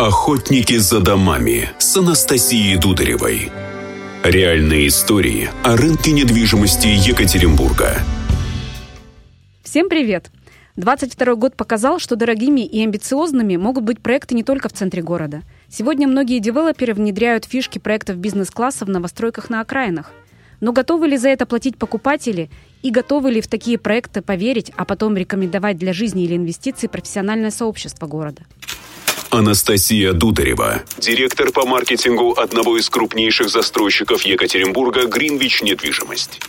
Охотники за домами с Анастасией Дударевой. Реальные истории о рынке недвижимости Екатеринбурга. Всем привет! 22 год показал, что дорогими и амбициозными могут быть проекты не только в центре города. Сегодня многие девелоперы внедряют фишки проектов бизнес-класса в новостройках на окраинах. Но готовы ли за это платить покупатели и готовы ли в такие проекты поверить, а потом рекомендовать для жизни или инвестиций профессиональное сообщество города? Анастасия Дударева, директор по маркетингу одного из крупнейших застройщиков Екатеринбурга «Гринвич Недвижимость».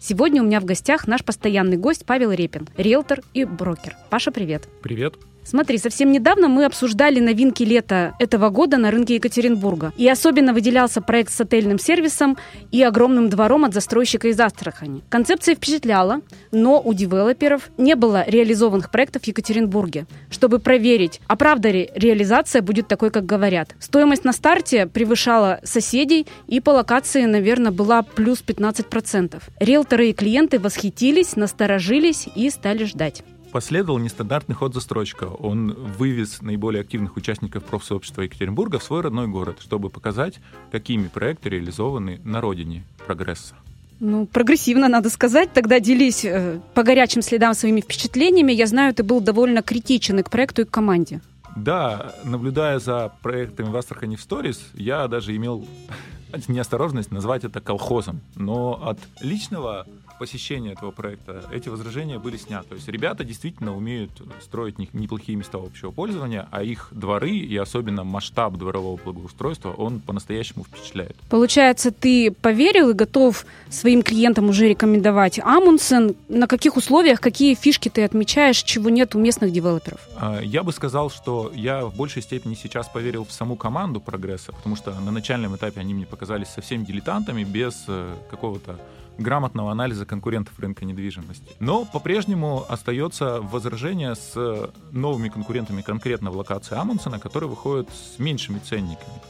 Сегодня у меня в гостях наш постоянный гость Павел Репин, риэлтор и брокер. Паша, привет. Привет. Смотри, совсем недавно мы обсуждали новинки лета этого года на рынке Екатеринбурга. И особенно выделялся проект с отельным сервисом и огромным двором от застройщика из Астрахани. Концепция впечатляла, но у девелоперов не было реализованных проектов в Екатеринбурге. Чтобы проверить, а правда ли реализация будет такой, как говорят. Стоимость на старте превышала соседей и по локации, наверное, была плюс 15%. Риэлторы и клиенты восхитились, насторожились и стали ждать. Последовал нестандартный ход застройщика. Он вывез наиболее активных участников профсообщества Екатеринбурга в свой родной город, чтобы показать, какими проекты реализованы на родине прогресса. Ну, прогрессивно, надо сказать. Тогда делись э, по горячим следам своими впечатлениями. Я знаю, ты был довольно критичен и к проекту, и к команде. Да, наблюдая за проектами в Астрахани в Stories, я даже имел неосторожность назвать это колхозом. Но от личного посещения этого проекта эти возражения были сняты. То есть ребята действительно умеют строить неплохие места общего пользования, а их дворы и особенно масштаб дворового благоустройства, он по-настоящему впечатляет. Получается, ты поверил и готов своим клиентам уже рекомендовать Амундсен. На каких условиях, какие фишки ты отмечаешь, чего нет у местных девелоперов? А, я бы сказал, что я в большей степени сейчас поверил в саму команду прогресса, потому что на начальном этапе они мне показались совсем дилетантами, без э, какого-то грамотного анализа конкурентов рынка недвижимости. Но по-прежнему остается возражение с новыми конкурентами конкретно в локации Амундсена, которые выходят с меньшими ценниками.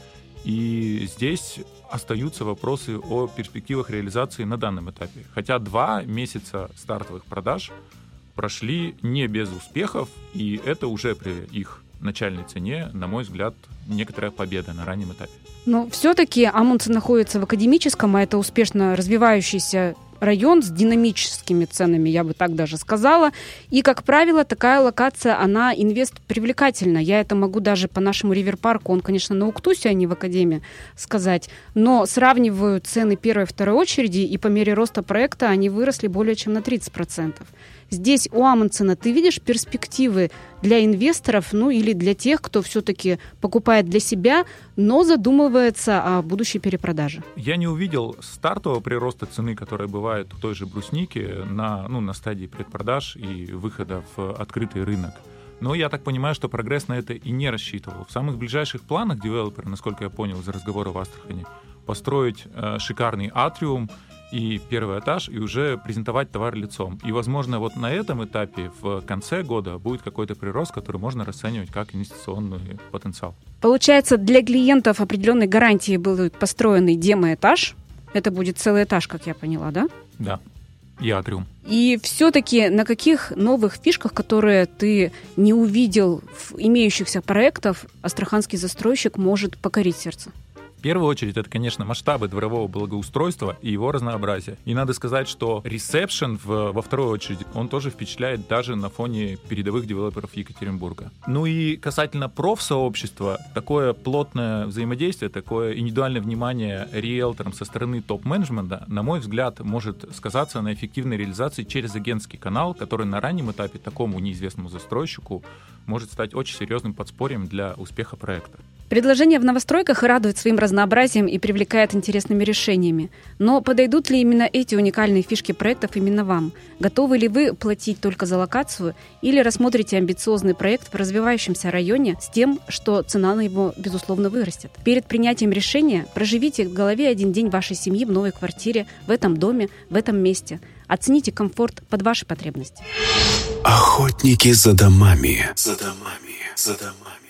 И здесь остаются вопросы о перспективах реализации на данном этапе. Хотя два месяца стартовых продаж прошли не без успехов, и это уже при их начальной цене, на мой взгляд, некоторая победа на раннем этапе. Но все-таки Амундсен находится в академическом, а это успешно развивающийся район с динамическими ценами, я бы так даже сказала. И, как правило, такая локация, она инвест привлекательна. Я это могу даже по нашему риверпарку, он, конечно, на Уктусе, а не в Академии, сказать. Но сравниваю цены первой и второй очереди, и по мере роста проекта они выросли более чем на 30%. Здесь у Амундсена ты видишь перспективы для инвесторов, ну или для тех, кто все-таки покупает для себя, но задумывается о будущей перепродаже? Я не увидел стартового прироста цены, которая бывает у той же брусники на, ну, на стадии предпродаж и выхода в открытый рынок. Но я так понимаю, что прогресс на это и не рассчитывал. В самых ближайших планах девелопера, насколько я понял из разговора в Астрахани, построить э, шикарный атриум и первый этаж, и уже презентовать товар лицом. И, возможно, вот на этом этапе в конце года будет какой-то прирост, который можно расценивать как инвестиционный потенциал. Получается, для клиентов определенной гарантии был построенный демо-этаж. Это будет целый этаж, как я поняла, да? Да. И атриум. И все-таки на каких новых фишках, которые ты не увидел в имеющихся проектах, астраханский застройщик может покорить сердце? В первую очередь, это, конечно, масштабы дворового благоустройства и его разнообразие. И надо сказать, что ресепшн в, во вторую очередь, он тоже впечатляет даже на фоне передовых девелоперов Екатеринбурга. Ну и касательно профсообщества, такое плотное взаимодействие, такое индивидуальное внимание риэлторам со стороны топ-менеджмента, на мой взгляд, может сказаться на эффективной реализации через агентский канал, который на раннем этапе такому неизвестному застройщику может стать очень серьезным подспорьем для успеха проекта. Предложение в новостройках радует своим разнообразием и привлекает интересными решениями. Но подойдут ли именно эти уникальные фишки проектов именно вам? Готовы ли вы платить только за локацию или рассмотрите амбициозный проект в развивающемся районе с тем, что цена на его, безусловно, вырастет? Перед принятием решения проживите в голове один день вашей семьи в новой квартире, в этом доме, в этом месте. Оцените комфорт под ваши потребности. Охотники за домами. За домами. За домами.